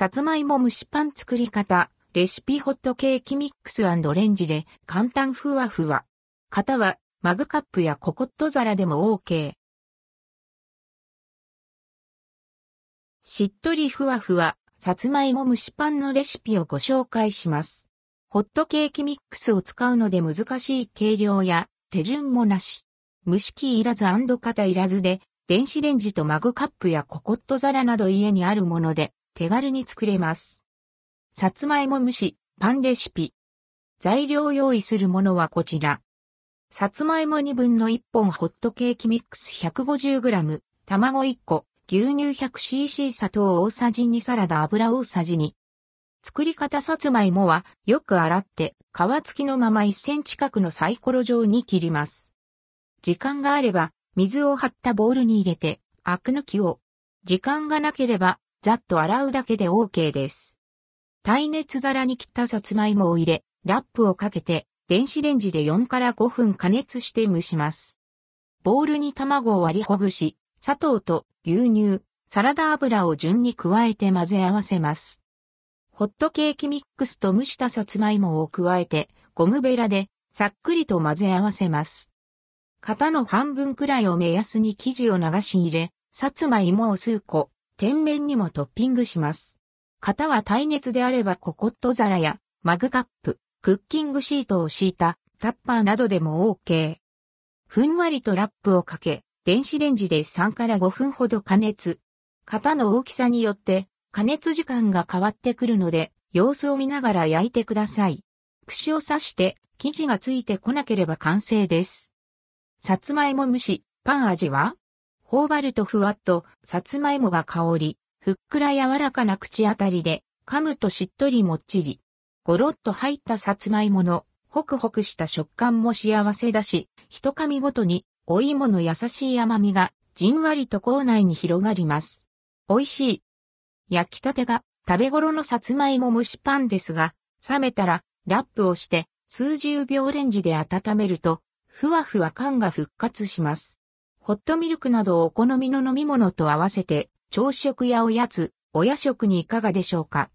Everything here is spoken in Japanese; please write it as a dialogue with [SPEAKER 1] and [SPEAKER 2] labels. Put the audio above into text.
[SPEAKER 1] さつまいも蒸しパン作り方、レシピホットケーキミックスレンジで簡単ふわふわ。型はマグカップやココット皿でも OK。しっとりふわふわ、さつまいも蒸しパンのレシピをご紹介します。ホットケーキミックスを使うので難しい計量や手順もなし。蒸し器いらず型いらずで、電子レンジとマグカップやココット皿など家にあるもので手軽に作れます。さつまいも蒸し、パンレシピ。材料用意するものはこちら。さつまいも2分の1本ホットケーキミックス 150g、卵1個、牛乳 100cc 砂糖大さじ2サラダ油大さじ2。作り方さつまいもはよく洗って皮付きのまま1センチ角のサイコロ状に切ります。時間があれば水を張ったボウルに入れてアク抜きを。時間がなければざっと洗うだけで OK です。耐熱皿に切ったさつまいもを入れ、ラップをかけて、電子レンジで4から5分加熱して蒸します。ボウルに卵を割りほぐし、砂糖と牛乳、サラダ油を順に加えて混ぜ合わせます。ホットケーキミックスと蒸したさつまいもを加えて、ゴムベラでさっくりと混ぜ合わせます。型の半分くらいを目安に生地を流し入れ、さつまいもを数個、天面にもトッピングします。型は耐熱であればココット皿やマグカップ、クッキングシートを敷いたタッパーなどでも OK。ふんわりとラップをかけ、電子レンジで3から5分ほど加熱。型の大きさによって加熱時間が変わってくるので、様子を見ながら焼いてください。串を刺して生地がついてこなければ完成です。さつまいも蒸し、パン味は？頬張るとふわっと、さつまいもが香り、ふっくら柔らかな口当たりで、噛むとしっとりもっちり。ごろっと入ったさつまいもの、ホクホクした食感も幸せだし、一噛みごとに、お芋の優しい甘みが、じんわりと口内に広がります。美味しい。焼きたてが、食べ頃のさつまいも蒸しパンですが、冷めたら、ラップをして、数十秒レンジで温めると、ふわふわ感が復活します。ホットミルクなどをお好みの飲み物と合わせて、朝食やおやつ、お夜食にいかがでしょうか？